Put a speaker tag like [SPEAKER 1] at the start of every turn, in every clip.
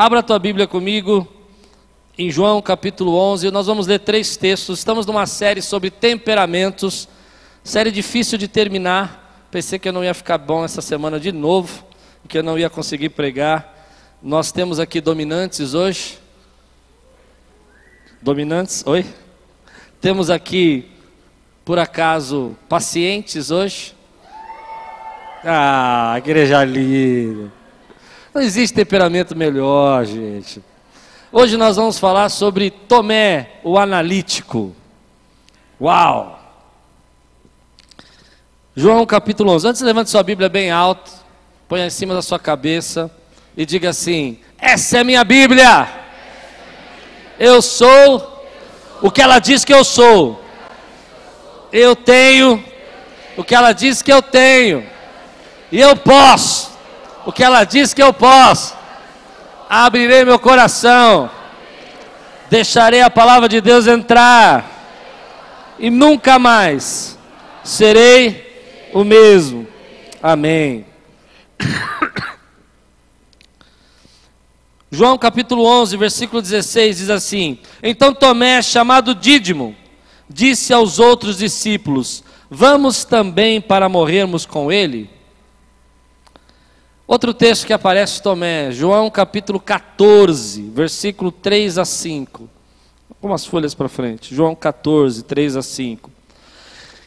[SPEAKER 1] Abra a tua Bíblia comigo em João capítulo 11. Nós vamos ler três textos. Estamos numa série sobre temperamentos, série difícil de terminar. Pensei que eu não ia ficar bom essa semana de novo, que eu não ia conseguir pregar. Nós temos aqui dominantes hoje. Dominantes, oi? Temos aqui, por acaso, pacientes hoje. Ah, igreja linda. Não existe temperamento melhor, gente. Hoje nós vamos falar sobre Tomé, o analítico. Uau! João capítulo 11. Antes, levante sua Bíblia bem alto, ponha em cima da sua cabeça e diga assim: Essa é minha Bíblia. Eu sou o que ela diz que eu sou. Eu tenho o que ela diz que eu tenho. E eu posso o que ela diz que eu posso. Abrirei meu coração. Deixarei a palavra de Deus entrar. E nunca mais serei o mesmo. Amém. João capítulo 11, versículo 16 diz assim: Então Tomé, chamado Dídimo, disse aos outros discípulos: Vamos também para morrermos com ele? Outro texto que aparece Tomé, João capítulo 14, versículo 3 a 5. Umas folhas para frente. João 14, 3 a 5.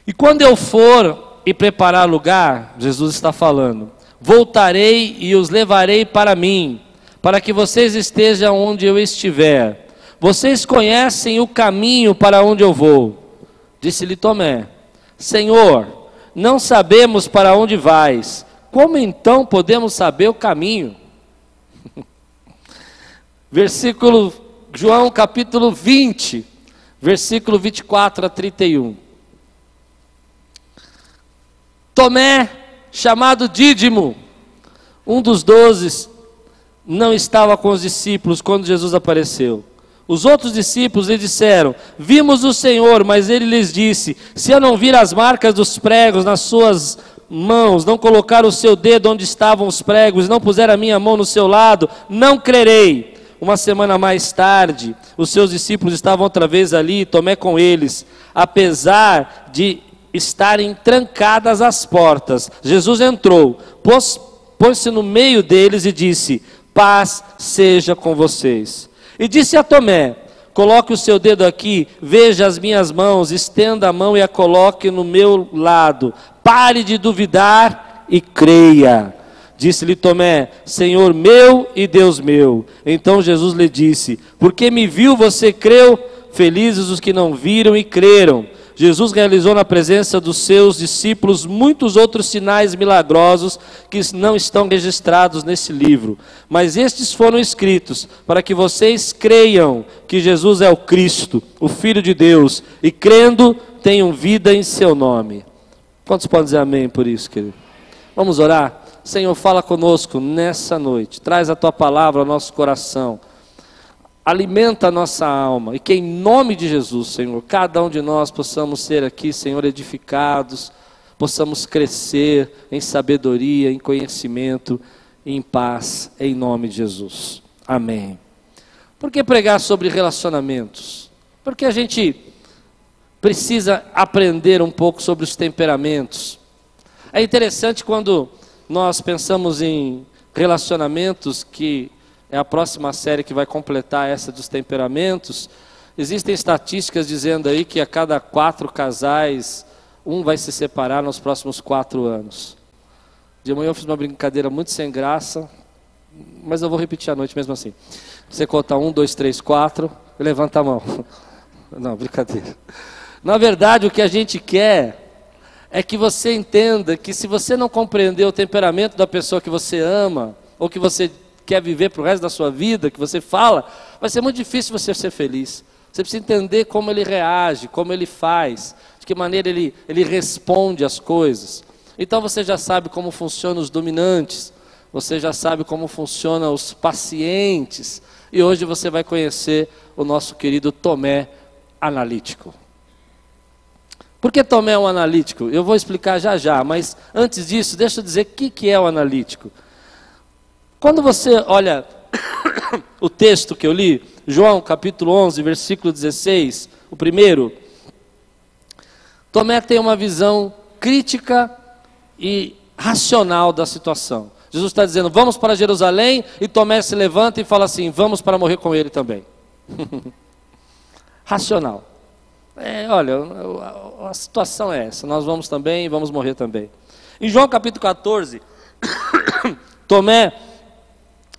[SPEAKER 1] E quando eu for e preparar lugar, Jesus está falando, voltarei e os levarei para mim, para que vocês estejam onde eu estiver. Vocês conhecem o caminho para onde eu vou. Disse-lhe Tomé: Senhor, não sabemos para onde vais como então podemos saber o caminho? Versículo João capítulo 20, versículo 24 a 31. Tomé, chamado Dídimo, um dos doze, não estava com os discípulos quando Jesus apareceu. Os outros discípulos lhe disseram: Vimos o Senhor, mas ele lhes disse: Se eu não vir as marcas dos pregos nas suas mãos, não colocar o seu dedo onde estavam os pregos, não puser a minha mão no seu lado, não crerei. Uma semana mais tarde, os seus discípulos estavam outra vez ali, Tomé com eles, apesar de estarem trancadas as portas. Jesus entrou, pôs-se no meio deles e disse: Paz seja com vocês. E disse a Tomé: Coloque o seu dedo aqui, veja as minhas mãos, estenda a mão e a coloque no meu lado. Pare de duvidar e creia. Disse-lhe Tomé: Senhor meu e Deus meu. Então Jesus lhe disse: Porque me viu, você creu? Felizes os que não viram e creram. Jesus realizou na presença dos seus discípulos muitos outros sinais milagrosos que não estão registrados nesse livro, mas estes foram escritos para que vocês creiam que Jesus é o Cristo, o Filho de Deus, e crendo tenham vida em seu nome. Quantos podem dizer amém por isso, querido? Vamos orar? Senhor, fala conosco nessa noite, traz a tua palavra ao nosso coração alimenta a nossa alma e que em nome de Jesus, Senhor, cada um de nós possamos ser aqui, Senhor, edificados, possamos crescer em sabedoria, em conhecimento, em paz, em nome de Jesus. Amém. Por que pregar sobre relacionamentos? Porque a gente precisa aprender um pouco sobre os temperamentos. É interessante quando nós pensamos em relacionamentos que é a próxima série que vai completar essa dos temperamentos. Existem estatísticas dizendo aí que a cada quatro casais, um vai se separar nos próximos quatro anos. De manhã eu fiz uma brincadeira muito sem graça, mas eu vou repetir à noite mesmo assim. Você conta um, dois, três, quatro, levanta a mão. Não, brincadeira. Na verdade, o que a gente quer é que você entenda que se você não compreender o temperamento da pessoa que você ama, ou que você quer viver para o resto da sua vida, que você fala, vai ser muito difícil você ser feliz. Você precisa entender como ele reage, como ele faz, de que maneira ele, ele responde às coisas. Então você já sabe como funcionam os dominantes, você já sabe como funcionam os pacientes, e hoje você vai conhecer o nosso querido Tomé analítico. Por que Tomé é um analítico? Eu vou explicar já já, mas antes disso, deixa eu dizer o que, que é o analítico. Quando você olha o texto que eu li, João capítulo 11, versículo 16, o primeiro, Tomé tem uma visão crítica e racional da situação. Jesus está dizendo: vamos para Jerusalém, e Tomé se levanta e fala assim: vamos para morrer com ele também. racional. É, olha, a, situação é essa: nós vamos também, vamos morrer também. Em João capítulo 14, Tomé,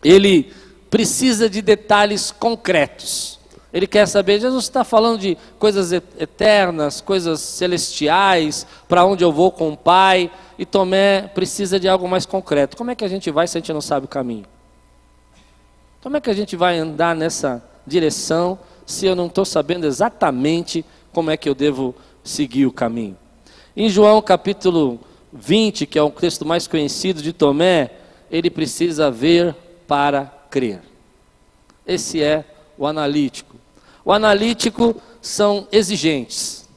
[SPEAKER 1] ele precisa de detalhes concretos. Ele quer saber, Jesus está falando de coisas eternas, coisas celestiais, para onde eu vou com o Pai, e Tomé precisa de algo mais concreto. Como é que a gente vai se a gente não sabe o caminho? Como é que a gente vai andar nessa direção se eu não estou sabendo exatamente como é que eu devo seguir o caminho? Em João capítulo 20, que é o texto mais conhecido de Tomé, ele precisa ver para crer. Esse é o analítico. O analítico são exigentes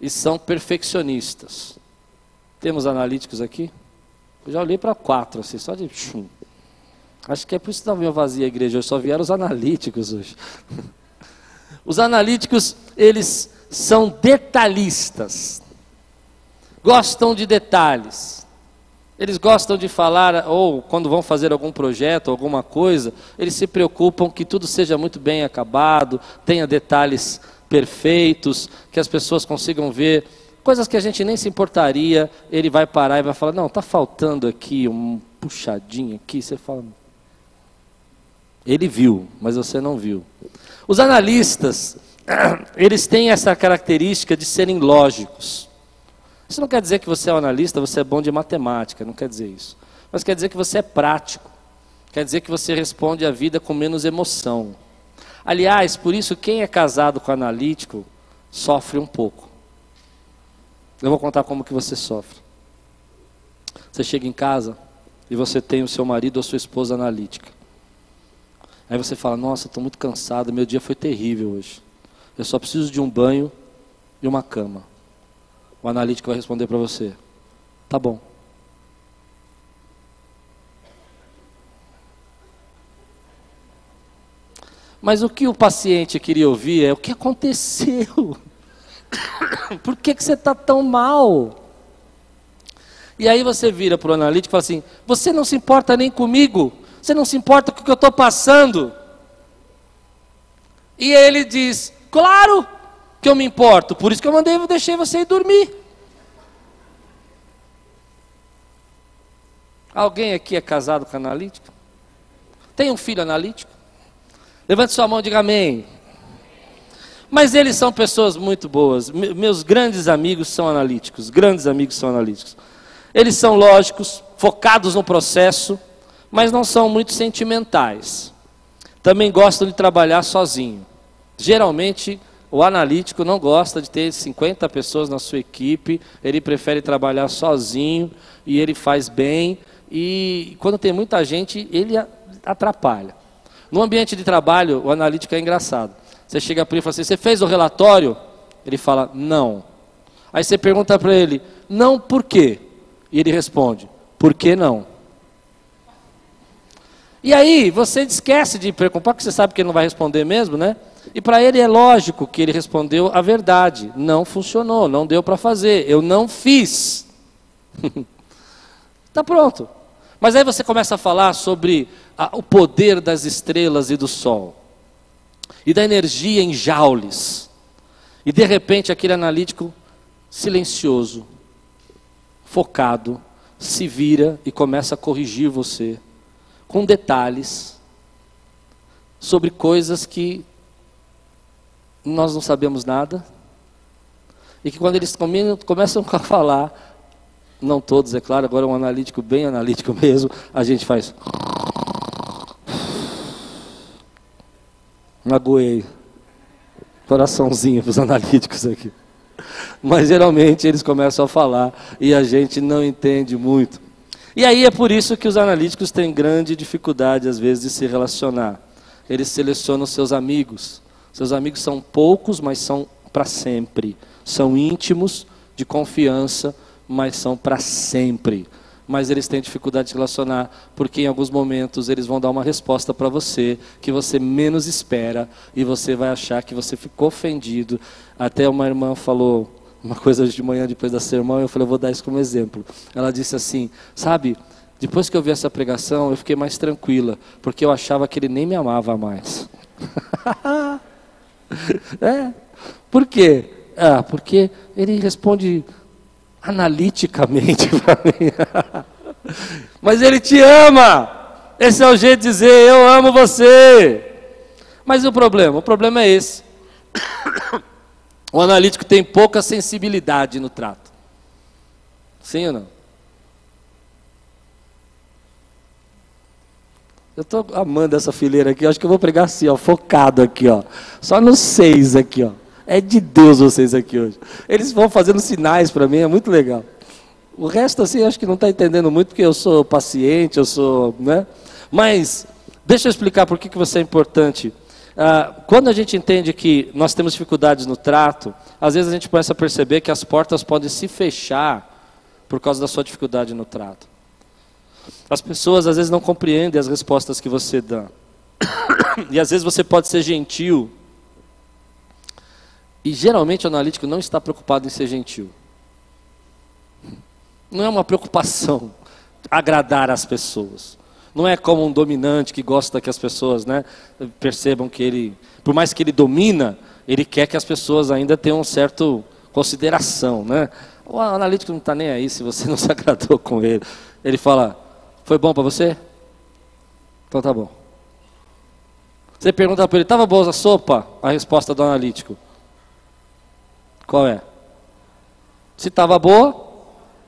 [SPEAKER 1] e são perfeccionistas. Temos analíticos aqui? Eu já olhei para quatro, assim, só de. Acho que é por isso que estava vazia a igreja, hoje só vieram os analíticos hoje. Os analíticos, eles são detalhistas, gostam de detalhes. Eles gostam de falar, ou quando vão fazer algum projeto, alguma coisa, eles se preocupam que tudo seja muito bem acabado, tenha detalhes perfeitos, que as pessoas consigam ver coisas que a gente nem se importaria. Ele vai parar e vai falar: Não, está faltando aqui um puxadinho aqui. Você fala: Ele viu, mas você não viu. Os analistas, eles têm essa característica de serem lógicos. Isso não quer dizer que você é um analista, você é bom de matemática, não quer dizer isso. Mas quer dizer que você é prático. Quer dizer que você responde à vida com menos emoção. Aliás, por isso, quem é casado com analítico sofre um pouco. Eu vou contar como que você sofre. Você chega em casa e você tem o seu marido ou sua esposa analítica. Aí você fala: Nossa, estou muito cansado, meu dia foi terrível hoje. Eu só preciso de um banho e uma cama. O analítico vai responder para você: tá bom. Mas o que o paciente queria ouvir é o que aconteceu. Por que, que você está tão mal? E aí você vira para o analítico e fala assim: Você não se importa nem comigo, você não se importa com o que eu estou passando. E ele diz: Claro, que eu me importo, por isso que eu mandei, eu deixei você ir dormir. Alguém aqui é casado com analítico? Tem um filho analítico? Levante sua mão e diga amém. Mas eles são pessoas muito boas. meus grandes amigos são analíticos. Grandes amigos são analíticos. Eles são lógicos, focados no processo, mas não são muito sentimentais. Também gostam de trabalhar sozinho. Geralmente o analítico não gosta de ter 50 pessoas na sua equipe, ele prefere trabalhar sozinho e ele faz bem. E quando tem muita gente, ele atrapalha. No ambiente de trabalho, o analítico é engraçado. Você chega para ele e fala assim: Você fez o relatório? Ele fala: Não. Aí você pergunta para ele: Não, por quê? E ele responde: Por que não? E aí você esquece de preocupar, porque você sabe que ele não vai responder mesmo, né? E para ele é lógico que ele respondeu a verdade. Não funcionou, não deu para fazer, eu não fiz. Está pronto. Mas aí você começa a falar sobre a, o poder das estrelas e do sol, e da energia em joules. E de repente aquele analítico silencioso, focado, se vira e começa a corrigir você com detalhes sobre coisas que nós não sabemos nada. E que quando eles começam a falar, não todos, é claro, agora um analítico bem analítico mesmo, a gente faz. Magoei. Coraçãozinho para os analíticos aqui. Mas geralmente eles começam a falar e a gente não entende muito. E aí é por isso que os analíticos têm grande dificuldade, às vezes, de se relacionar. Eles selecionam seus amigos. Seus amigos são poucos, mas são para sempre. São íntimos, de confiança, mas são para sempre. mas eles têm dificuldade de relacionar, porque em alguns momentos eles vão dar uma resposta para você que você menos espera e você vai achar que você ficou ofendido. Até uma irmã falou uma coisa hoje de manhã depois da sermão, eu falei, eu vou dar isso como exemplo. Ela disse assim: "Sabe, depois que eu vi essa pregação, eu fiquei mais tranquila, porque eu achava que ele nem me amava mais." é. Por quê? Ah, porque ele responde analiticamente para mim. Mas ele te ama. Esse é o jeito de dizer: Eu amo você. Mas o problema? O problema é esse. O analítico tem pouca sensibilidade no trato. Sim ou não? Eu estou amando essa fileira aqui. Acho que eu vou pregar assim, ó, focado aqui, ó. Só nos seis aqui, ó. É de Deus vocês aqui hoje. Eles vão fazendo sinais para mim, é muito legal. O resto, assim, acho que não está entendendo muito, porque eu sou paciente, eu sou. Né? Mas, deixa eu explicar por que, que você é importante. Ah, quando a gente entende que nós temos dificuldades no trato, às vezes a gente começa a perceber que as portas podem se fechar por causa da sua dificuldade no trato. As pessoas às vezes não compreendem as respostas que você dá. E às vezes você pode ser gentil e geralmente o analítico não está preocupado em ser gentil. Não é uma preocupação agradar as pessoas. Não é como um dominante que gosta que as pessoas né, percebam que ele, por mais que ele domina, ele quer que as pessoas ainda tenham um certo consideração. Né? O analítico não está nem aí se você não se agradou com ele. Ele fala, foi bom para você? Então tá bom. Você pergunta para ele, estava boa a sopa? A resposta do analítico, qual é? Se estava boa,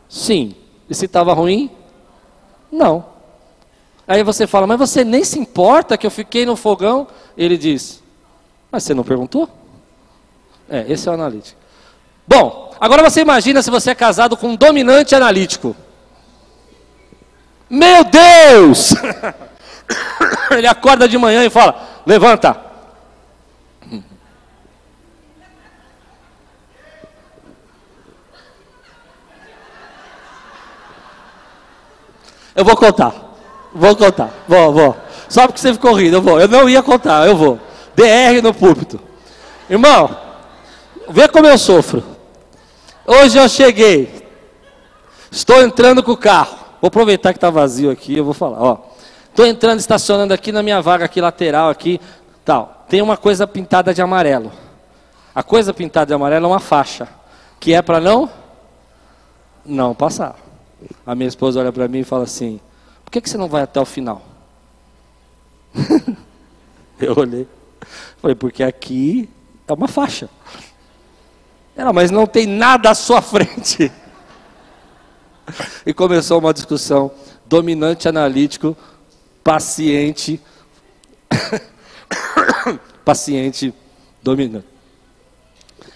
[SPEAKER 1] sim. E se estava ruim, não. Aí você fala, mas você nem se importa que eu fiquei no fogão? Ele diz, mas você não perguntou? É, esse é o analítico. Bom, agora você imagina se você é casado com um dominante analítico. Meu Deus! Ele acorda de manhã e fala: Levanta, Eu vou contar. Vou contar. Vou, vou. Só porque você ficou rindo, eu vou. Eu não ia contar, eu vou. DR no púlpito. Irmão, vê como eu sofro. Hoje eu cheguei. Estou entrando com o carro. Vou aproveitar que está vazio aqui, eu vou falar. Ó, estou entrando, estacionando aqui na minha vaga aqui lateral aqui, tal. Tem uma coisa pintada de amarelo. A coisa pintada de amarelo é uma faixa, que é para não não passar. A minha esposa olha para mim e fala assim: Por que, que você não vai até o final? Eu olhei. Falei, porque aqui é uma faixa. Ela, mas não tem nada à sua frente. E começou uma discussão dominante analítico, paciente, paciente dominante.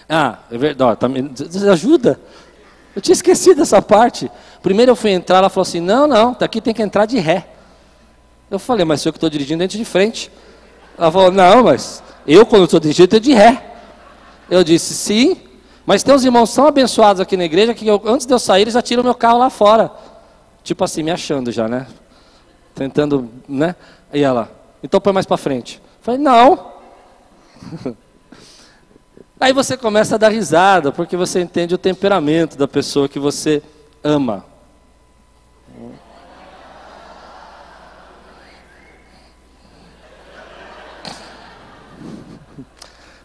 [SPEAKER 1] Ah, é verdade, tá, me ajuda. Eu tinha esquecido essa parte. Primeiro eu fui entrar, ela falou assim: não, não, daqui tem que entrar de ré. Eu falei, mas eu que estou dirigindo dentro de frente. Ela falou, não, mas eu quando estou dirigindo estou de ré. Eu disse, sim, mas tem uns irmãos tão abençoados aqui na igreja que eu, antes de eu sair eles já tiram meu carro lá fora. Tipo assim, me achando já, né? Tentando, né? E ela, então põe mais para frente. Eu falei, não. Aí você começa a dar risada, porque você entende o temperamento da pessoa que você ama.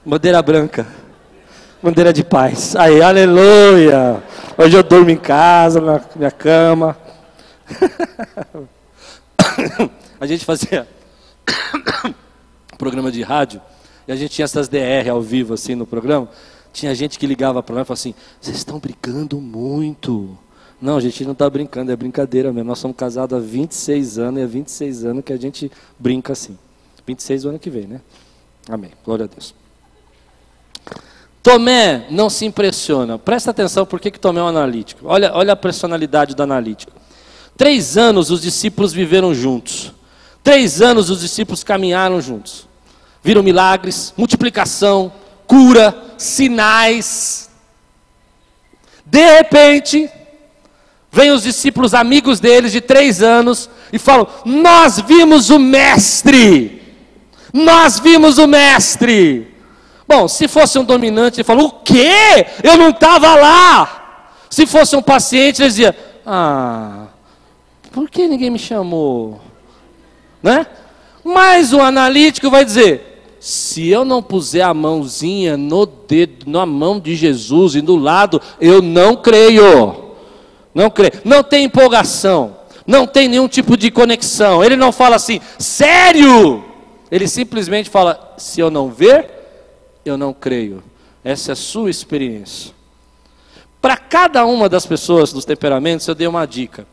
[SPEAKER 1] Bandeira branca. Bandeira de paz. Aí, aleluia. Hoje eu durmo em casa, na minha cama. a gente fazia programa de rádio e a gente tinha essas DR ao vivo, assim, no programa. Tinha gente que ligava para nós e falava assim: vocês estão brincando muito. Não, a gente não está brincando, é brincadeira mesmo. Nós somos casados há 26 anos e há 26 anos que a gente brinca assim. 26 o ano que vem, né? Amém. Glória a Deus. Tomé não se impressiona. Presta atenção por que Tomé é um analítico. Olha, olha a personalidade do analítico. Três anos os discípulos viveram juntos. Três anos os discípulos caminharam juntos viram milagres, multiplicação, cura, sinais. De repente, Vêm os discípulos amigos deles de três anos e falam: Nós vimos o Mestre, nós vimos o Mestre. Bom, se fosse um dominante, ele fala: O quê? Eu não estava lá. Se fosse um paciente, ele dizia: Ah, por que ninguém me chamou? Né? Mas o analítico vai dizer: se eu não puser a mãozinha no dedo, na mão de Jesus e no lado, eu não creio. Não creio. Não tem empolgação. Não tem nenhum tipo de conexão. Ele não fala assim, sério. Ele simplesmente fala: se eu não ver, eu não creio. Essa é a sua experiência. Para cada uma das pessoas dos temperamentos, eu dei uma dica.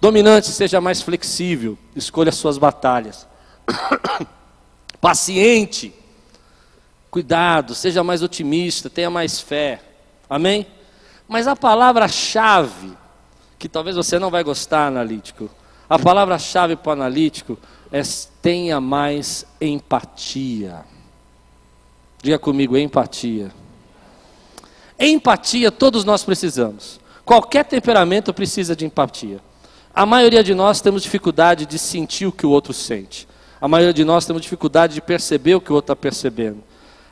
[SPEAKER 1] Dominante, seja mais flexível, escolha suas batalhas. Paciente, cuidado, seja mais otimista, tenha mais fé. Amém? Mas a palavra-chave, que talvez você não vai gostar, analítico, a palavra-chave para o analítico é tenha mais empatia. Diga comigo, empatia. Empatia todos nós precisamos. Qualquer temperamento precisa de empatia. A maioria de nós temos dificuldade de sentir o que o outro sente. A maioria de nós temos dificuldade de perceber o que o outro está percebendo.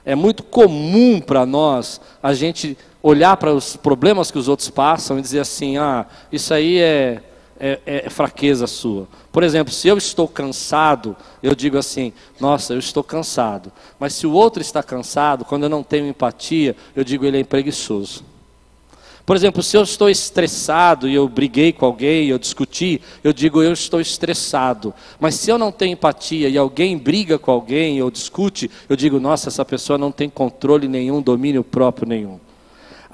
[SPEAKER 1] É muito comum para nós a gente olhar para os problemas que os outros passam e dizer assim: ah, isso aí é, é, é, fraqueza sua. Por exemplo, se eu estou cansado, eu digo assim: nossa, eu estou cansado. Mas se o outro está cansado, quando eu não tenho empatia, eu digo ele é preguiçoso. Por exemplo, se eu estou estressado e eu briguei com alguém, eu discuti, eu digo eu estou estressado. Mas se eu não tenho empatia e alguém briga com alguém ou discute, eu digo nossa, essa pessoa não tem controle nenhum, domínio próprio nenhum.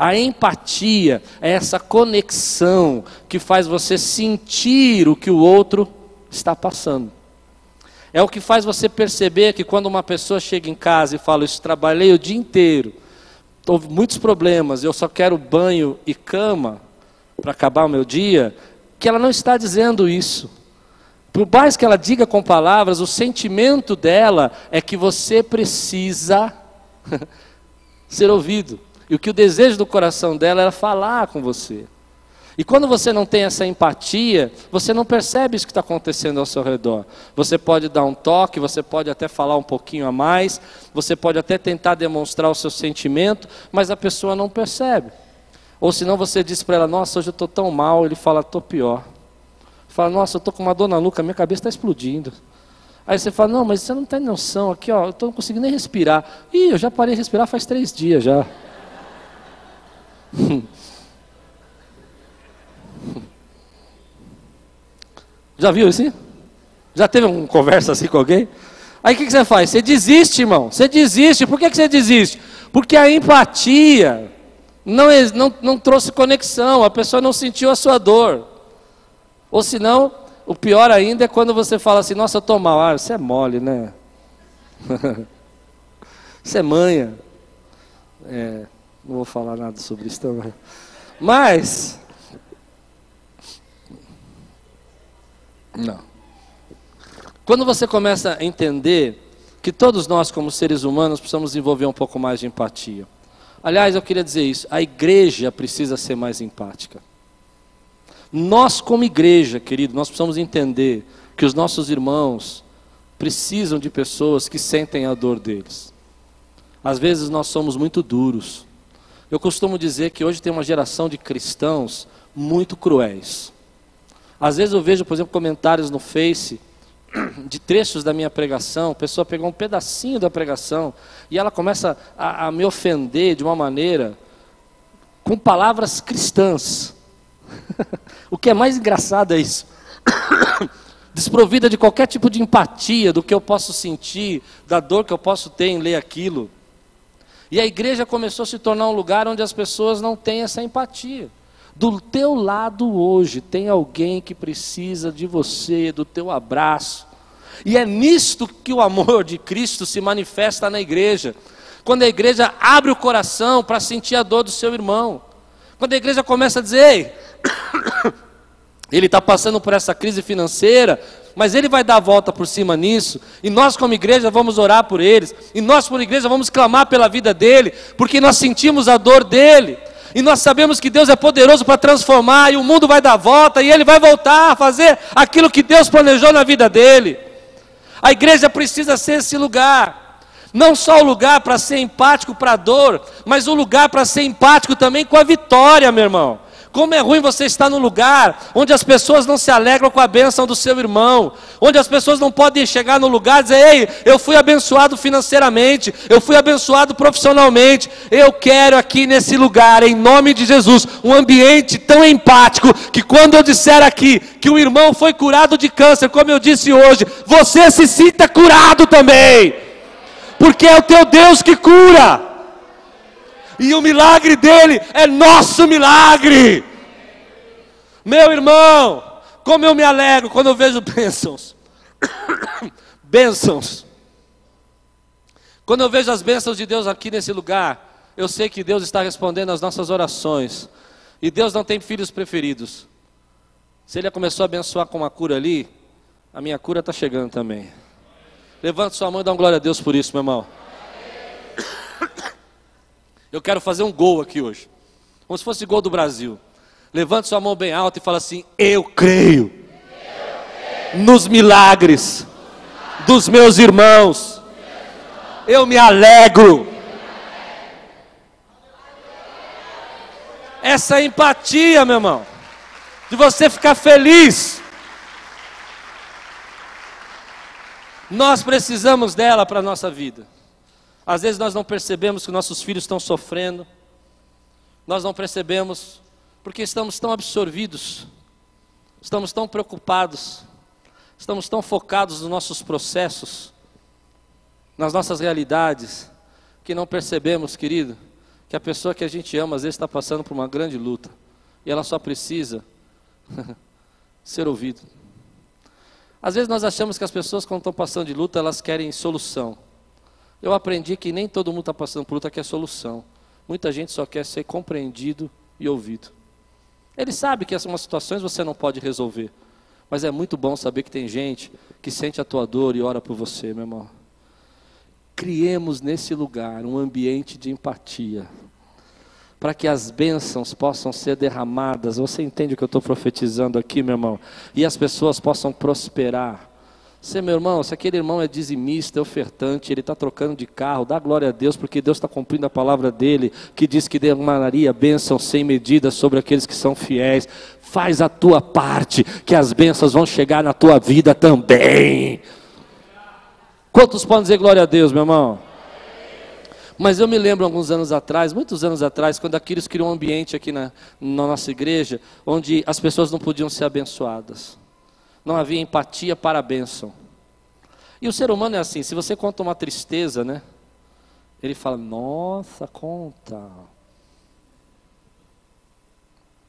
[SPEAKER 1] A empatia é essa conexão que faz você sentir o que o outro está passando. É o que faz você perceber que quando uma pessoa chega em casa e fala, eu trabalhei o dia inteiro, houve muitos problemas, eu só quero banho e cama para acabar o meu dia, que ela não está dizendo isso. Por mais que ela diga com palavras, o sentimento dela é que você precisa ser ouvido. E o que o desejo do coração dela era falar com você. E quando você não tem essa empatia, você não percebe isso que está acontecendo ao seu redor. Você pode dar um toque, você pode até falar um pouquinho a mais, você pode até tentar demonstrar o seu sentimento, mas a pessoa não percebe. Ou senão você diz para ela, nossa, hoje eu estou tão mal, ele fala, estou pior. Fala, nossa, eu estou com uma dor na nuca, minha cabeça está explodindo. Aí você fala, não, mas você não tem noção aqui, ó, eu estou não conseguindo nem respirar. Ih, eu já parei de respirar faz três dias já. Já viu isso? Já teve uma conversa assim com alguém? Aí o que, que, você faz? Você desiste, irmão. Você desiste. Por que, que você desiste? Porque a empatia não, não, não trouxe conexão, a pessoa não sentiu a sua dor. Ou senão, o pior ainda é quando você fala assim, nossa, eu estou mal. Ah, você é mole, né? Você é manha. É, não vou falar nada sobre isso também. Mas, Não. Quando você começa a entender que todos nós, como seres humanos, precisamos desenvolver um pouco mais de empatia. Aliás, eu queria dizer isso: a igreja precisa ser mais empática. Nós, como igreja, querido, nós precisamos entender que os nossos irmãos precisam de pessoas que sentem a dor deles. Às vezes nós somos muito duros. Eu costumo dizer que hoje tem uma geração de cristãos muito cruéis. Às vezes eu vejo, por exemplo, comentários no Face de trechos da minha pregação, a pessoa pegou um pedacinho da pregação e ela começa a, a me ofender de uma maneira com palavras cristãs. o que é mais engraçado é isso. Desprovida de qualquer tipo de empatia do que eu posso sentir, da dor que eu posso ter em ler aquilo. E a igreja começou a se tornar um lugar onde as pessoas não têm essa empatia. Do teu lado hoje tem alguém que precisa de você, do teu abraço. E é nisto que o amor de Cristo se manifesta na igreja. Quando a igreja abre o coração para sentir a dor do seu irmão. Quando a igreja começa a dizer, ei, ele está passando por essa crise financeira, mas ele vai dar a volta por cima nisso, e nós, como igreja, vamos orar por eles, e nós, como igreja, vamos clamar pela vida dele, porque nós sentimos a dor dele. e nós sabemos que Deus é poderoso para transformar, e o mundo vai dar volta, e ele vai voltar a fazer aquilo que Deus planejou na vida dele. A igreja precisa ser esse lugar, não só o lugar para ser empático para a dor, mas o lugar para ser empático também com a vitória, meu irmão. Como é ruim você estar num lugar onde as pessoas não se alegram com a bênção do seu irmão, onde as pessoas não podem chegar no lugar e dizer: Ei, eu fui abençoado financeiramente, eu fui abençoado profissionalmente. Eu quero aqui nesse lugar, em nome de Jesus, um ambiente tão empático que quando eu disser aqui que o irmão foi curado de câncer, como eu disse hoje, você se sinta curado também, porque é o teu Deus que cura e o milagre dele é nosso milagre. Meu irmão, como eu me alegro quando eu vejo bênçãos. bênçãos. Quando eu vejo as bênçãos de Deus aqui nesse lugar, eu sei que Deus está respondendo às nossas orações. E Deus não tem filhos preferidos. Se Ele começou a abençoar com uma cura ali, a minha cura está chegando também. Levante sua mão e dá uma glória a Deus por isso, meu irmão. Eu quero fazer um gol aqui hoje. Como se fosse gol do Brasil. Levante sua mão bem alta e fala assim: Eu creio, nos milagres dos meus irmãos. Eu me alegro. Essa empatia, meu irmão, de você ficar feliz. Nós precisamos dela para a nossa vida. Às vezes nós não percebemos que nossos filhos estão sofrendo, nós não percebemos porque estamos tão absorvidos, estamos tão preocupados, estamos tão focados nos nossos processos, nas nossas realidades, que não percebemos, querido, que a pessoa que a gente ama às vezes está passando por uma grande luta e ela só precisa ser ouvida. Às vezes nós achamos que as pessoas, quando estão passando de luta, elas querem solução. Eu aprendi que nem todo mundo está passando por luta quer solução. Muita gente só quer ser compreendido e ouvido. Ele sabe que essas situações você não pode resolver. Mas é muito bom saber que tem gente que sente a tua dor e ora por você, meu irmão. Criemos nesse lugar um ambiente de empatia. Para que as bênçãos possam ser derramadas. Você entende o que eu estou profetizando aqui, meu irmão? E as pessoas possam prosperar você, meu irmão, se aquele irmão é dizimista, é ofertante, ele está trocando de carro, dá glória a Deus, porque Deus está cumprindo a palavra dele, que diz que derramaria bênção sem medida sobre aqueles que são fiéis. Faz a tua parte, que as bênçãos vão chegar na tua vida também. Quantos podem dizer glória a Deus, meu irmão? Mas eu me lembro alguns anos atrás, muitos anos atrás, quando Aquiles criou um ambiente aqui na, na nossa igreja, onde as pessoas não podiam ser abençoadas não havia empatia para a bênção. E o ser humano é assim, se você conta uma tristeza, né? Ele fala, nossa, conta.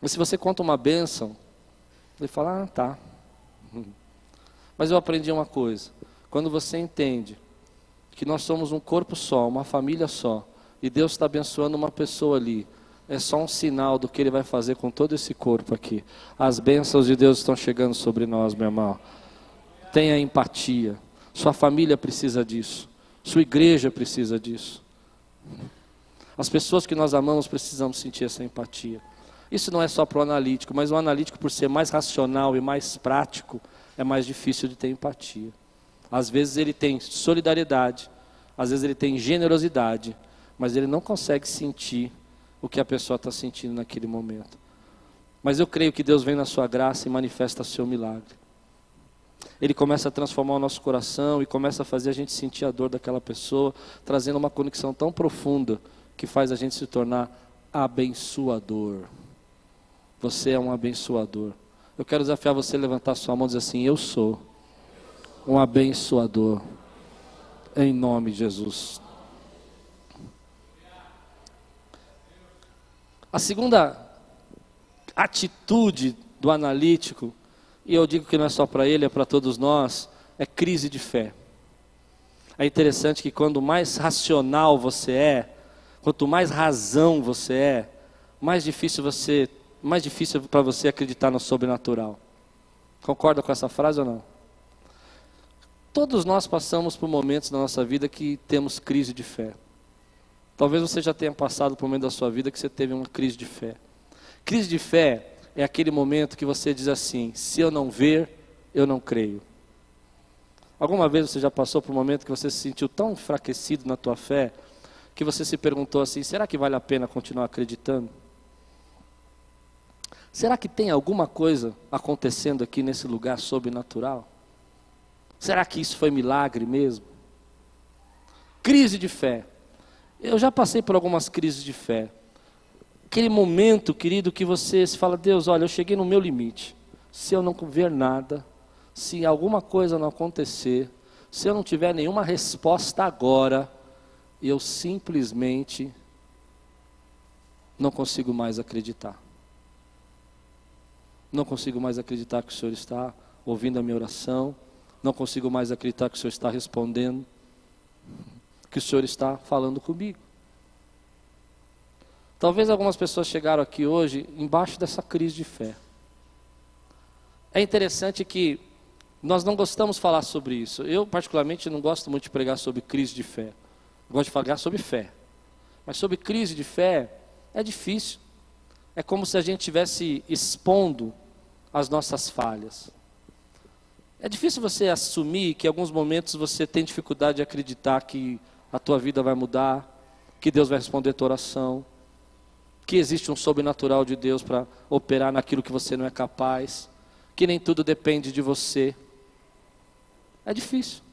[SPEAKER 1] Mas se você conta uma bênção, ele fala, ah, tá. Mas eu aprendi uma coisa. Quando você entende que nós somos um corpo só, uma família só, e Deus está abençoando uma pessoa ali, é só um sinal do que Ele vai fazer com todo esse corpo aqui. As bênçãos de Deus estão chegando sobre nós, meu irmão. Tenha empatia. Sua família precisa disso. Sua igreja precisa disso. As pessoas que nós amamos precisamos sentir essa empatia. Isso não é só para o analítico, mas o analítico, por ser mais racional e mais prático, é mais difícil de ter empatia. Às vezes ele tem solidariedade, às vezes ele tem generosidade, mas ele não consegue sentir o que a pessoa está sentindo naquele momento. Mas eu creio que Deus vem na sua graça e manifesta seu milagre. Ele começa a transformar o nosso coração e começa a fazer a gente sentir a dor daquela pessoa, trazendo uma conexão tão profunda que faz a gente se tornar abençoador. Você é um abençoador. Eu quero desafiar você a levantar sua mão e dizer assim: Eu sou um abençoador. Em nome de Jesus. A segunda atitude do analítico, e eu digo que não é só para ele, é para todos nós, é crise de fé. É interessante que quando mais racional você é, quanto mais razão você é, mais difícil você, mais difícil para você acreditar no sobrenatural. Concorda com essa frase ou não? Todos nós passamos por momentos na nossa vida que temos crise de fé. Talvez você já tenha passado por um momento da sua vida que você teve uma crise de fé. Crise de fé é aquele momento que você diz assim: se eu não ver, eu não creio. Alguma vez você já passou por um momento que você se sentiu tão enfraquecido na tua fé que você se perguntou assim: será que vale a pena continuar acreditando? Será que tem alguma coisa acontecendo aqui nesse lugar sobrenatural? Será que isso foi milagre mesmo? Crise de fé. Eu já passei por algumas crises de fé. Aquele momento, querido, que você se fala: Deus, olha, eu cheguei no meu limite. Se eu não ver nada, se alguma coisa não acontecer, se eu não tiver nenhuma resposta agora, eu simplesmente não consigo mais acreditar. Não consigo mais acreditar que o Senhor está ouvindo a minha oração. Não consigo mais acreditar que o Senhor está respondendo. Que o Senhor está falando comigo. Talvez algumas pessoas chegaram aqui hoje embaixo dessa crise de fé. É interessante que nós não gostamos de falar sobre isso. Eu, particularmente, não gosto muito de pregar sobre crise de fé. Eu gosto de falar sobre fé. Mas sobre crise de fé é difícil. É como se a gente estivesse expondo as nossas falhas. É difícil você assumir que em alguns momentos você tem dificuldade de acreditar que a tua vida vai mudar, que Deus vai responder a tua oração, que existe um sobrenatural de Deus para operar naquilo que você não é capaz, que nem tudo depende de você. É difícil.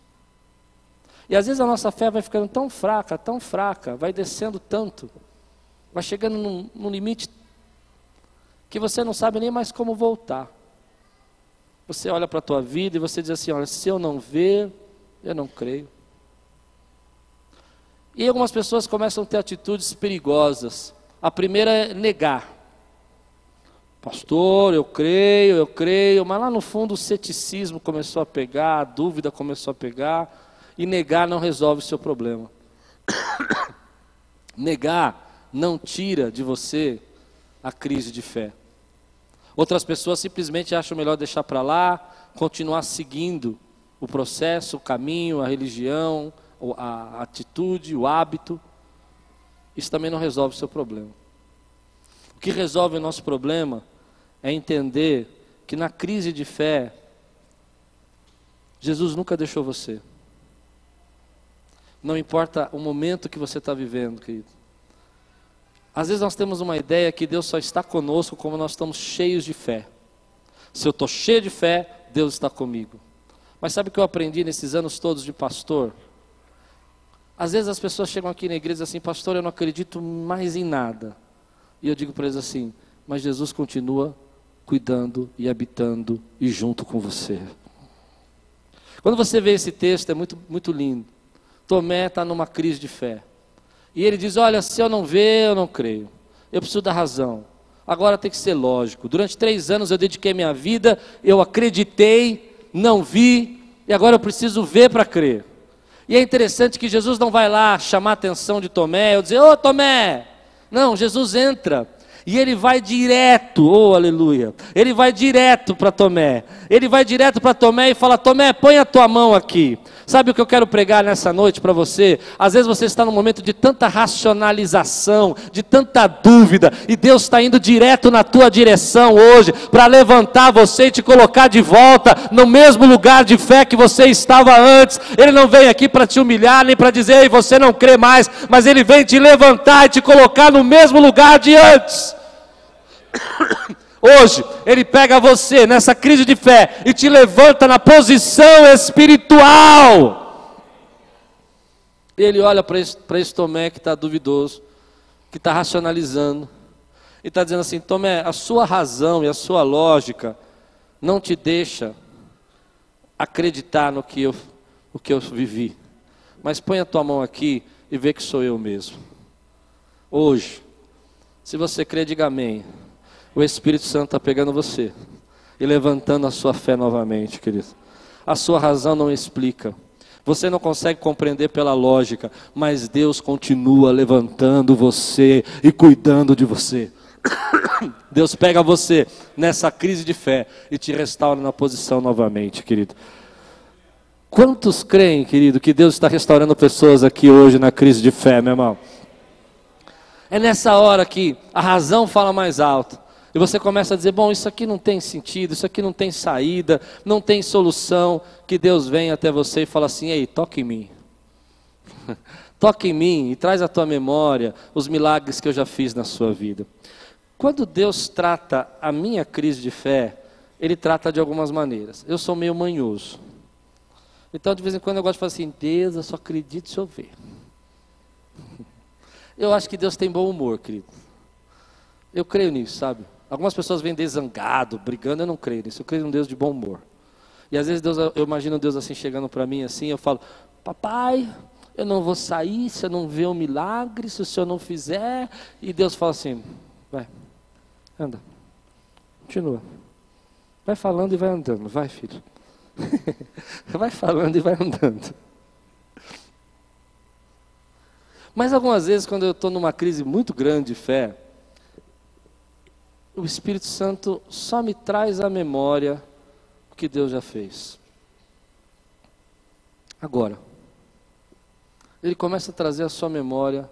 [SPEAKER 1] E às vezes a nossa fé vai ficando tão fraca, tão fraca, vai descendo tanto, vai chegando num, num limite que você não sabe nem mais como voltar. Você olha para a tua vida e você diz assim: olha, se eu não ver, eu não creio. E algumas pessoas começam a ter atitudes perigosas. A primeira é negar. Pastor, eu creio, eu creio, mas lá no fundo o ceticismo começou a pegar, a dúvida começou a pegar e negar não resolve o seu problema. negar não tira de você a crise de fé. Outras pessoas simplesmente acham melhor deixar para lá, continuar seguindo o processo, o caminho, a religião, a atitude, o hábito. Isso também não resolve o seu problema. O que resolve o nosso problema é entender que na crise de fé, Jesus nunca deixou você. Não importa o momento que você está vivendo, querido. Às vezes nós temos uma ideia que Deus só está conosco como nós estamos cheios de fé. Se eu estou cheio de fé, Deus está comigo. Mas sabe o que eu aprendi nesses anos todos de pastor? Às vezes as pessoas chegam aqui na igreja assim, pastor, eu não acredito mais em nada. E eu digo para eles assim, mas Jesus continua cuidando e habitando e junto com você. Quando você vê esse texto, é muito, muito lindo. Tomé está numa crise de fé. E ele diz: Olha, se eu não ver, eu não creio. Eu preciso da razão. Agora tem que ser lógico. Durante três anos eu dediquei minha vida, eu acreditei, não vi, e agora eu preciso ver para crer. E é interessante que Jesus não vai lá chamar a atenção de Tomé, ou dizer: Ô Tomé! Não, Jesus entra e ele vai direto, oh aleluia, ele vai direto para Tomé. Ele vai direto para Tomé e fala: Tomé, põe a tua mão aqui. Sabe o que eu quero pregar nessa noite para você? Às vezes você está num momento de tanta racionalização, de tanta dúvida, e Deus está indo direto na tua direção hoje para levantar você e te colocar de volta no mesmo lugar de fé que você estava antes. Ele não vem aqui para te humilhar, nem para dizer, Ei, você não crê mais, mas ele vem te levantar e te colocar no mesmo lugar de antes. Hoje, Ele pega você nessa crise de fé e te levanta na posição espiritual. Ele olha para esse, esse Tomé que está duvidoso, que está racionalizando, e está dizendo assim: Tomé, a sua razão e a sua lógica não te deixa acreditar no que eu, o que eu vivi. Mas põe a tua mão aqui e vê que sou eu mesmo. Hoje, se você crê, diga amém o Espírito Santo está pegando você e levantando a sua fé novamente, querido. A sua razão não explica. Você não consegue compreender pela lógica, mas Deus continua levantando você e cuidando de você. Deus pega você nessa crise de fé e te restaura na posição novamente, querido. Quantos creem, querido, que Deus está restaurando pessoas aqui hoje na crise de fé, meu irmão? É nessa hora que a razão fala mais alto. E você começa a dizer: bom, isso aqui não tem sentido, isso aqui não tem saída, não tem solução. Que Deus vem até você e fala assim: ei, toque em mim. toque em mim e traz à tua memória os milagres que eu já fiz na sua vida. Quando Deus trata a minha crise de fé, Ele trata de algumas maneiras. Eu sou meio manhoso. Então, de vez em quando, eu gosto de falar assim: Deus, eu só acredito se eu ver. Eu acho que Deus tem bom humor, querido. Eu creio nisso, sabe? Algumas pessoas vêm desangado, brigando, eu não creio nisso. Eu creio num Deus de bom humor. E às vezes Deus, eu imagino Deus assim chegando para mim assim, eu falo: "Papai, eu não vou sair se eu não ver um milagre, se o senhor não fizer". E Deus fala assim: "Vai. Anda. Continua. Vai falando e vai andando, vai, filho. vai falando e vai andando. Mas algumas vezes, quando eu estou numa crise muito grande de fé, o Espírito Santo só me traz à memória o que Deus já fez. Agora, ele começa a trazer à sua memória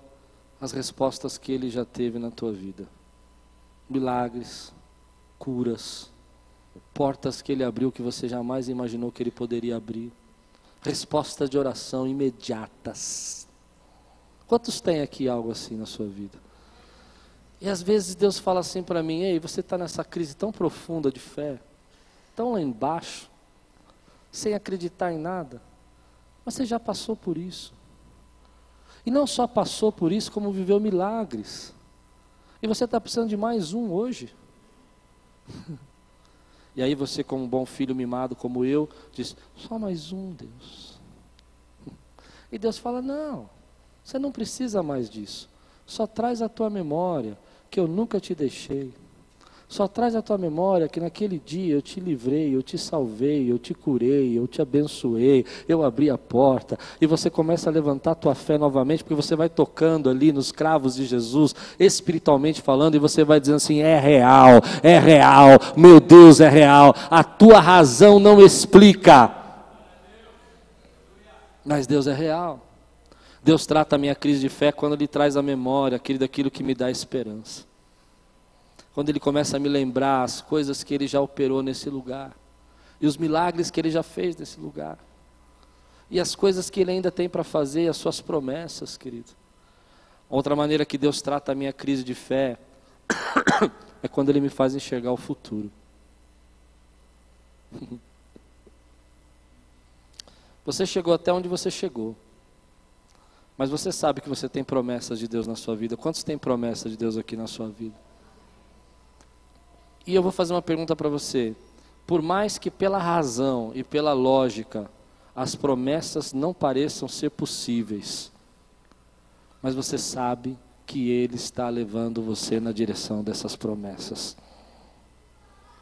[SPEAKER 1] as respostas que ele já teve na tua vida: milagres, curas, portas que ele abriu que você jamais imaginou que ele poderia abrir, respostas de oração imediatas. Quantos tem aqui algo assim na sua vida? E às vezes Deus fala assim para mim: Ei, você está nessa crise tão profunda de fé, tão lá embaixo, sem acreditar em nada, mas você já passou por isso. E não só passou por isso, como viveu milagres. E você está precisando de mais um hoje. E aí você, como um bom filho mimado como eu, diz: só mais um, Deus. E Deus fala: não, você não precisa mais disso. Só traz a tua memória que eu nunca te deixei. Só traz a tua memória que naquele dia eu te livrei, eu te salvei, eu te curei, eu te abençoei, eu abri a porta, e você começa a levantar a tua fé novamente, porque você vai tocando ali nos cravos de Jesus, espiritualmente falando, e você vai dizendo assim: é real, é real, meu Deus é real, a tua razão não explica, mas Deus é real. Deus trata a minha crise de fé quando Ele traz a memória aquele daquilo que me dá esperança. Quando Ele começa a me lembrar as coisas que Ele já operou nesse lugar. E os milagres que Ele já fez nesse lugar. E as coisas que Ele ainda tem para fazer, as suas promessas, querido. Outra maneira que Deus trata a minha crise de fé é quando Ele me faz enxergar o futuro. Você chegou até onde você chegou. Mas você sabe que você tem promessas de Deus na sua vida. Quantos têm promessas de Deus aqui na sua vida? E eu vou fazer uma pergunta para você. Por mais que pela razão e pela lógica as promessas não pareçam ser possíveis, mas você sabe que Ele está levando você na direção dessas promessas.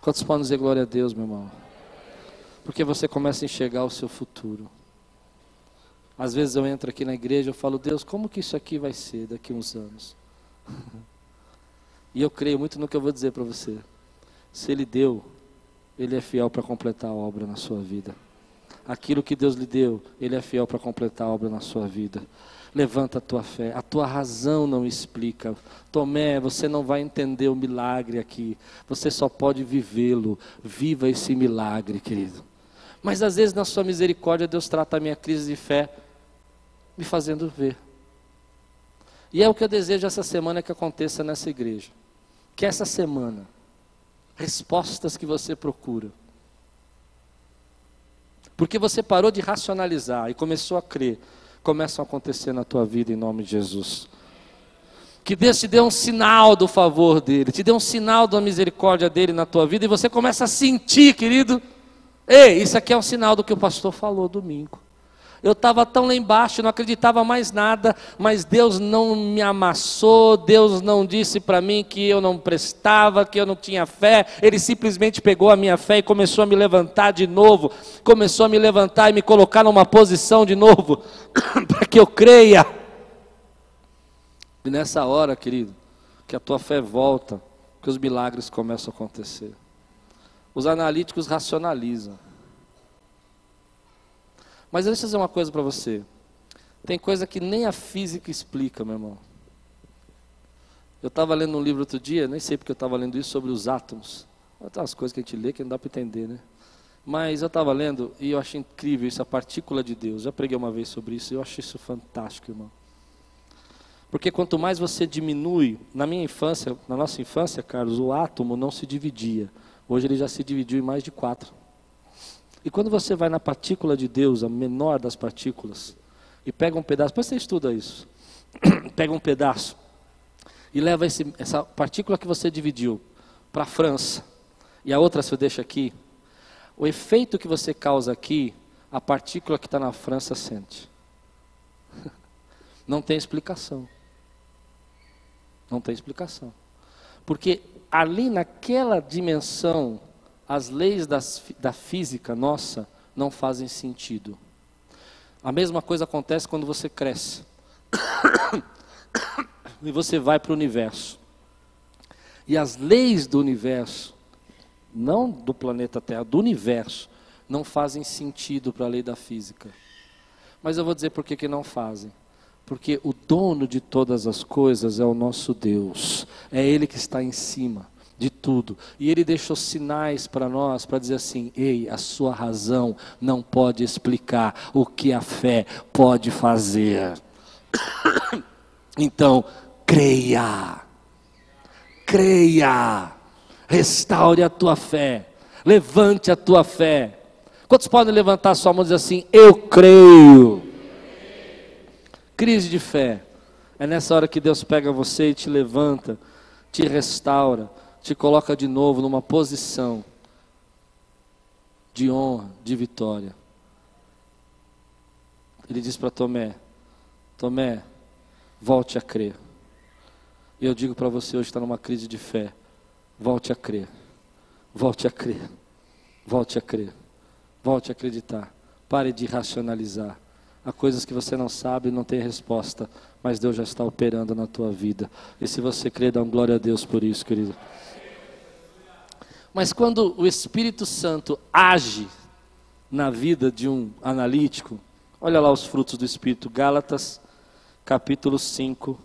[SPEAKER 1] Quantos podem dizer glória a Deus, meu irmão? Porque você começa a enxergar o seu futuro. Às vezes eu entro aqui na igreja e falo, Deus, como que isso aqui vai ser daqui a uns anos? e eu creio muito no que eu vou dizer para você. Se Ele deu, Ele é fiel para completar a obra na sua vida. Aquilo que Deus lhe deu, Ele é fiel para completar a obra na sua vida. Levanta a tua fé, a tua razão não explica. Tomé, você não vai entender o milagre aqui. Você só pode vivê-lo. Viva esse milagre, querido. Mas às vezes, na sua misericórdia, Deus trata a minha crise de fé me fazendo ver. E é o que eu desejo essa semana que aconteça nessa igreja. Que essa semana, respostas que você procura. Porque você parou de racionalizar e começou a crer, começam a acontecer na tua vida em nome de Jesus. Que Deus te dê um sinal do favor dele, te dê um sinal da misericórdia dele na tua vida e você começa a sentir, querido. Ei, isso aqui é um sinal do que o pastor falou domingo. Eu estava tão lá embaixo, não acreditava mais nada, mas Deus não me amassou, Deus não disse para mim que eu não prestava, que eu não tinha fé, Ele simplesmente pegou a minha fé e começou a me levantar de novo, começou a me levantar e me colocar numa posição de novo, para que eu creia. E nessa hora, querido, que a tua fé volta, que os milagres começam a acontecer. Os analíticos racionalizam. Mas deixa eu dizer uma coisa para você. Tem coisa que nem a física explica, meu irmão. Eu estava lendo um livro outro dia, nem sei porque eu estava lendo isso, sobre os átomos. Tem umas coisas que a gente lê que não dá para entender, né? Mas eu estava lendo e eu achei incrível isso, a partícula de Deus. Já preguei uma vez sobre isso e eu achei isso fantástico, irmão. Porque quanto mais você diminui, na minha infância, na nossa infância, Carlos, o átomo não se dividia. Hoje ele já se dividiu em mais de quatro. E quando você vai na partícula de Deus, a menor das partículas, e pega um pedaço, depois você estuda isso, pega um pedaço e leva esse, essa partícula que você dividiu para a França, e a outra você deixa aqui, o efeito que você causa aqui, a partícula que está na França sente. Não tem explicação. Não tem explicação. Porque ali naquela dimensão, as leis das, da física nossa não fazem sentido. A mesma coisa acontece quando você cresce. e você vai para o universo. E as leis do universo, não do planeta Terra, do universo, não fazem sentido para a lei da física. Mas eu vou dizer por que, que não fazem. Porque o dono de todas as coisas é o nosso Deus. É Ele que está em cima de tudo. E Ele deixou sinais para nós para dizer assim: ei, a sua razão não pode explicar o que a fé pode fazer. Então, creia. Creia. Restaure a tua fé. Levante a tua fé. Quantos podem levantar sua mão e dizer assim: Eu creio? Crise de fé. É nessa hora que Deus pega você e te levanta, te restaura, te coloca de novo numa posição de honra, de vitória. Ele diz para Tomé: Tomé, volte a crer. E eu digo para você hoje está numa crise de fé, volte a crer. Volte a crer. Volte a crer. Volte a acreditar. Pare de racionalizar. Há coisas que você não sabe e não tem resposta, mas Deus já está operando na tua vida. E se você crê, dá um glória a Deus por isso, querido. Mas quando o Espírito Santo age na vida de um analítico, olha lá os frutos do Espírito, Gálatas, capítulo 5.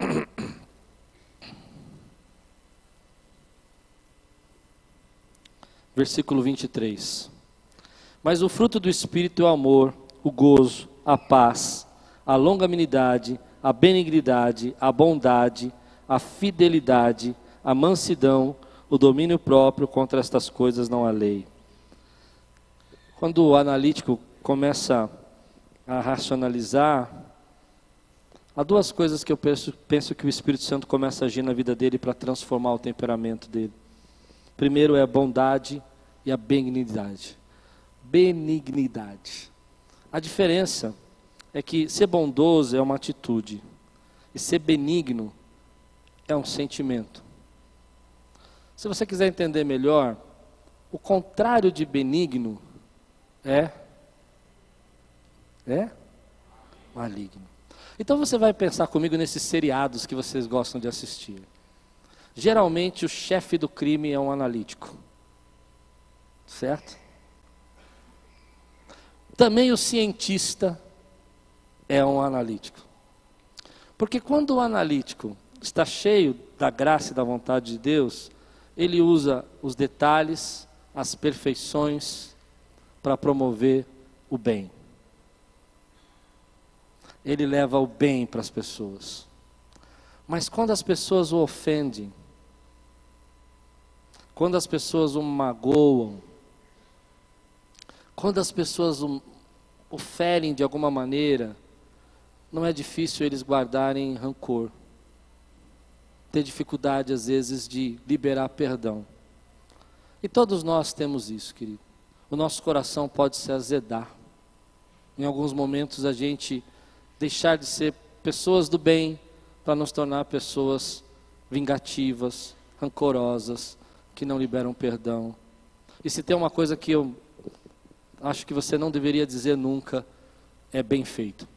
[SPEAKER 1] Versículo 23. Mas o fruto do Espírito é o amor, o gozo, a paz, a longanimidade, a benignidade, a bondade, a fidelidade, a mansidão, o domínio próprio, contra estas coisas não há lei. Quando o analítico começa a racionalizar, há duas coisas que eu penso, penso que o Espírito Santo começa a agir na vida dele para transformar o temperamento dele. Primeiro é a bondade e a benignidade benignidade. A diferença é que ser bondoso é uma atitude e ser benigno é um sentimento. Se você quiser entender melhor, o contrário de benigno é é maligno. Então você vai pensar comigo nesses seriados que vocês gostam de assistir. Geralmente o chefe do crime é um analítico. Certo? Também o cientista é um analítico. Porque quando o analítico está cheio da graça e da vontade de Deus, ele usa os detalhes, as perfeições para promover o bem. Ele leva o bem para as pessoas. Mas quando as pessoas o ofendem, quando as pessoas o magoam, quando as pessoas o, o ferem de alguma maneira, não é difícil eles guardarem rancor. Ter dificuldade, às vezes, de liberar perdão. E todos nós temos isso, querido. O nosso coração pode se azedar. Em alguns momentos, a gente deixar de ser pessoas do bem para nos tornar pessoas vingativas, rancorosas, que não liberam perdão. E se tem uma coisa que eu acho que você não deveria dizer nunca, é bem feito.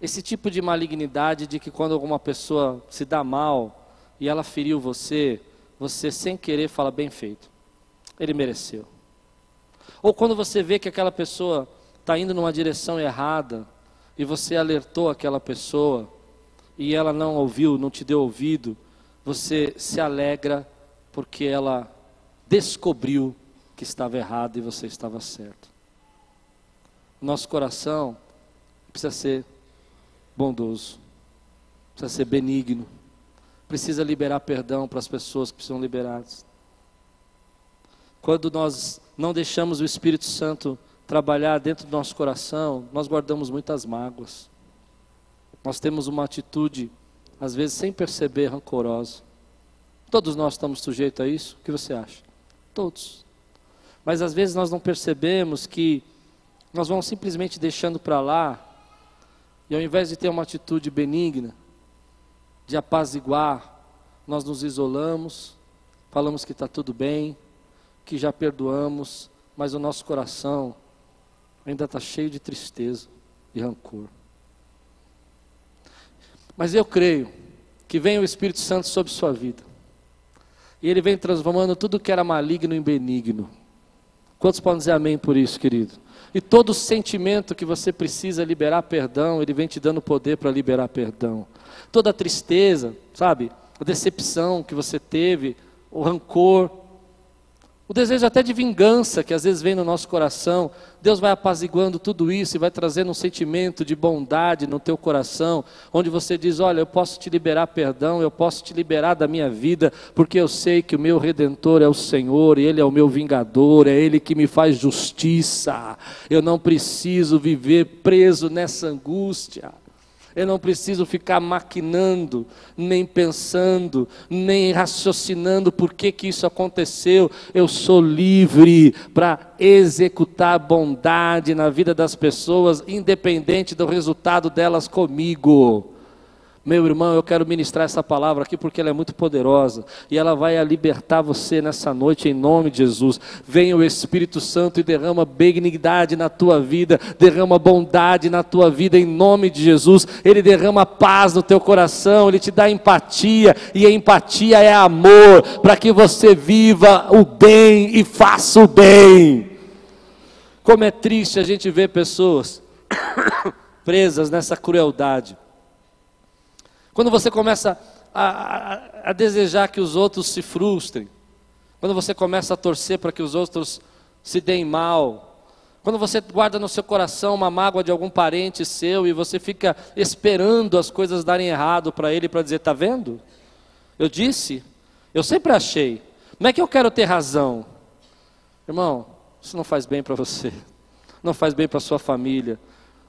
[SPEAKER 1] Esse tipo de malignidade de que quando alguma pessoa se dá mal e ela feriu você, você sem querer fala bem feito. Ele mereceu. Ou quando você vê que aquela pessoa está indo numa direção errada e você alertou aquela pessoa e ela não ouviu, não te deu ouvido, você se alegra porque ela descobriu que estava errado e você estava certo. Nosso coração precisa ser bondoso, precisa ser benigno, precisa liberar perdão para as pessoas que precisam liberadas. Quando nós não deixamos o Espírito Santo trabalhar dentro do nosso coração, nós guardamos muitas mágoas. Nós temos uma atitude, às vezes sem perceber, rancorosa. Todos nós estamos sujeitos a isso. O que você acha? Todos. Mas às vezes nós não percebemos que nós vamos simplesmente deixando para lá, e ao invés de ter uma atitude benigna, de apaziguar, nós nos isolamos, falamos que está tudo bem, que já perdoamos, mas o nosso coração ainda está cheio de tristeza e rancor. Mas eu creio que vem o Espírito Santo sobre sua vida. E ele vem transformando tudo que era maligno em benigno. Quantos podem dizer amém por isso, querido? E todo sentimento que você precisa liberar perdão, ele vem te dando poder para liberar perdão. Toda a tristeza, sabe? A decepção que você teve, o rancor, o desejo até de vingança que às vezes vem no nosso coração, Deus vai apaziguando tudo isso e vai trazendo um sentimento de bondade no teu coração, onde você diz: Olha, eu posso te liberar perdão, eu posso te liberar da minha vida, porque eu sei que o meu redentor é o Senhor, e Ele é o meu vingador, é Ele que me faz justiça. Eu não preciso viver preso nessa angústia. Eu não preciso ficar maquinando, nem pensando, nem raciocinando por que, que isso aconteceu. Eu sou livre para executar bondade na vida das pessoas, independente do resultado delas comigo. Meu irmão, eu quero ministrar essa palavra aqui porque ela é muito poderosa e ela vai libertar você nessa noite em nome de Jesus. Venha o Espírito Santo e derrama benignidade na tua vida, derrama bondade na tua vida em nome de Jesus. Ele derrama paz no teu coração, ele te dá empatia e a empatia é amor para que você viva o bem e faça o bem. Como é triste a gente ver pessoas presas nessa crueldade quando você começa a, a, a desejar que os outros se frustrem, quando você começa a torcer para que os outros se deem mal, quando você guarda no seu coração uma mágoa de algum parente seu e você fica esperando as coisas darem errado para ele para dizer, tá vendo? Eu disse, eu sempre achei. Não é que eu quero ter razão. Irmão, isso não faz bem para você. Não faz bem para sua família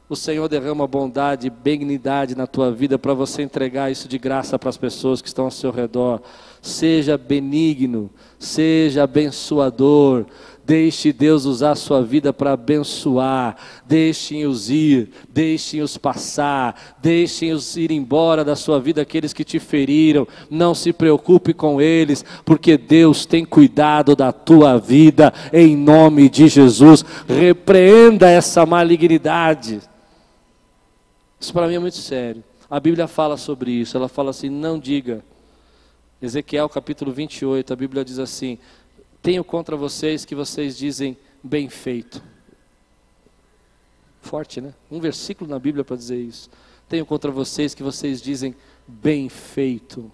[SPEAKER 1] o Senhor derrama bondade e benignidade na tua vida para você entregar isso de graça para as pessoas que estão ao seu redor. Seja benigno, seja abençoador. Deixe Deus usar a sua vida para abençoar. Deixem-os ir, deixem-os passar, deixem-os ir embora da sua vida aqueles que te feriram. Não se preocupe com eles, porque Deus tem cuidado da tua vida em nome de Jesus. Repreenda essa malignidade. Isso para mim é muito sério. A Bíblia fala sobre isso. Ela fala assim: não diga. Ezequiel capítulo 28, a Bíblia diz assim: Tenho contra vocês que vocês dizem bem feito. Forte, né? Um versículo na Bíblia para dizer isso. Tenho contra vocês que vocês dizem bem feito.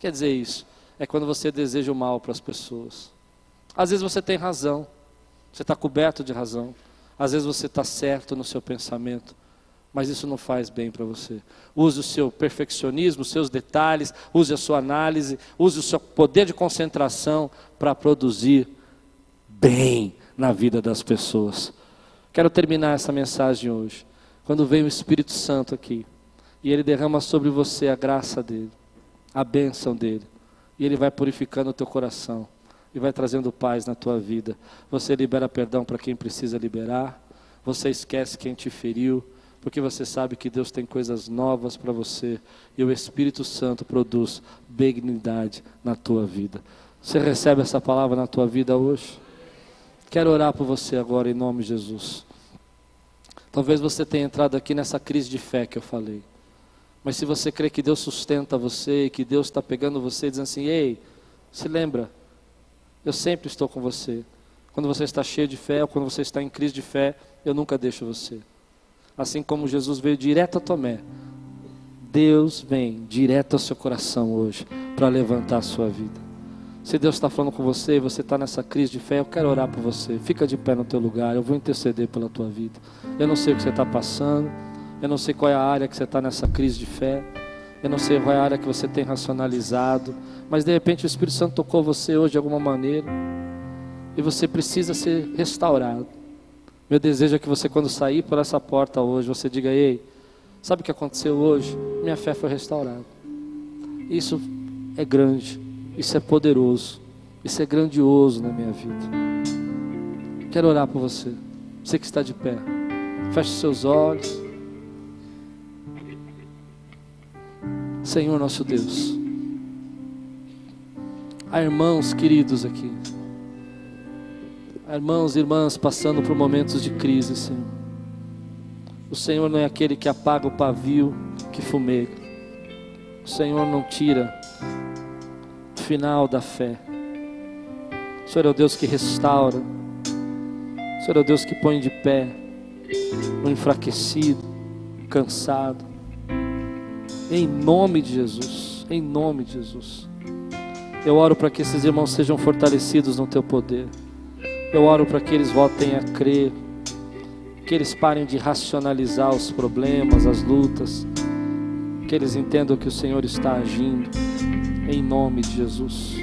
[SPEAKER 1] Quer dizer isso? É quando você deseja o mal para as pessoas. Às vezes você tem razão, você está coberto de razão. Às vezes você está certo no seu pensamento mas isso não faz bem para você. Use o seu perfeccionismo, os seus detalhes, use a sua análise, use o seu poder de concentração para produzir bem na vida das pessoas. Quero terminar essa mensagem hoje. Quando vem o Espírito Santo aqui e ele derrama sobre você a graça dele, a bênção dele, e ele vai purificando o teu coração e vai trazendo paz na tua vida. Você libera perdão para quem precisa liberar, você esquece quem te feriu porque você sabe que Deus tem coisas novas para você e o Espírito Santo produz benignidade na tua vida. Você recebe essa palavra na tua vida hoje? Quero orar por você agora em nome de Jesus. Talvez você tenha entrado aqui nessa crise de fé que eu falei. Mas se você crê que Deus sustenta você e que Deus está pegando você e dizendo assim: Ei, se lembra, eu sempre estou com você. Quando você está cheio de fé ou quando você está em crise de fé, eu nunca deixo você. Assim como Jesus veio direto a Tomé, Deus vem direto ao seu coração hoje para levantar a sua vida. Se Deus está falando com você e você está nessa crise de fé, eu quero orar por você. Fica de pé no teu lugar, eu vou interceder pela tua vida. Eu não sei o que você está passando, eu não sei qual é a área que você está nessa crise de fé, eu não sei qual é a área que você tem racionalizado, mas de repente o Espírito Santo tocou você hoje de alguma maneira e você precisa ser restaurado. Meu desejo é que você, quando sair por essa porta hoje, você diga: Ei, sabe o que aconteceu hoje? Minha fé foi restaurada. Isso é grande. Isso é poderoso. Isso é grandioso na minha vida. Quero orar por você. Você que está de pé. Feche seus olhos. Senhor nosso Deus. Há irmãos queridos aqui. Irmãos e irmãs passando por momentos de crise, Senhor. O Senhor não é aquele que apaga o pavio que fumega. O Senhor não tira final da fé. O Senhor é o Deus que restaura. O Senhor é o Deus que põe de pé o enfraquecido, cansado. Em nome de Jesus. Em nome de Jesus. Eu oro para que esses irmãos sejam fortalecidos no teu poder. Eu oro para que eles voltem a crer. Que eles parem de racionalizar os problemas, as lutas. Que eles entendam que o Senhor está agindo em nome de Jesus.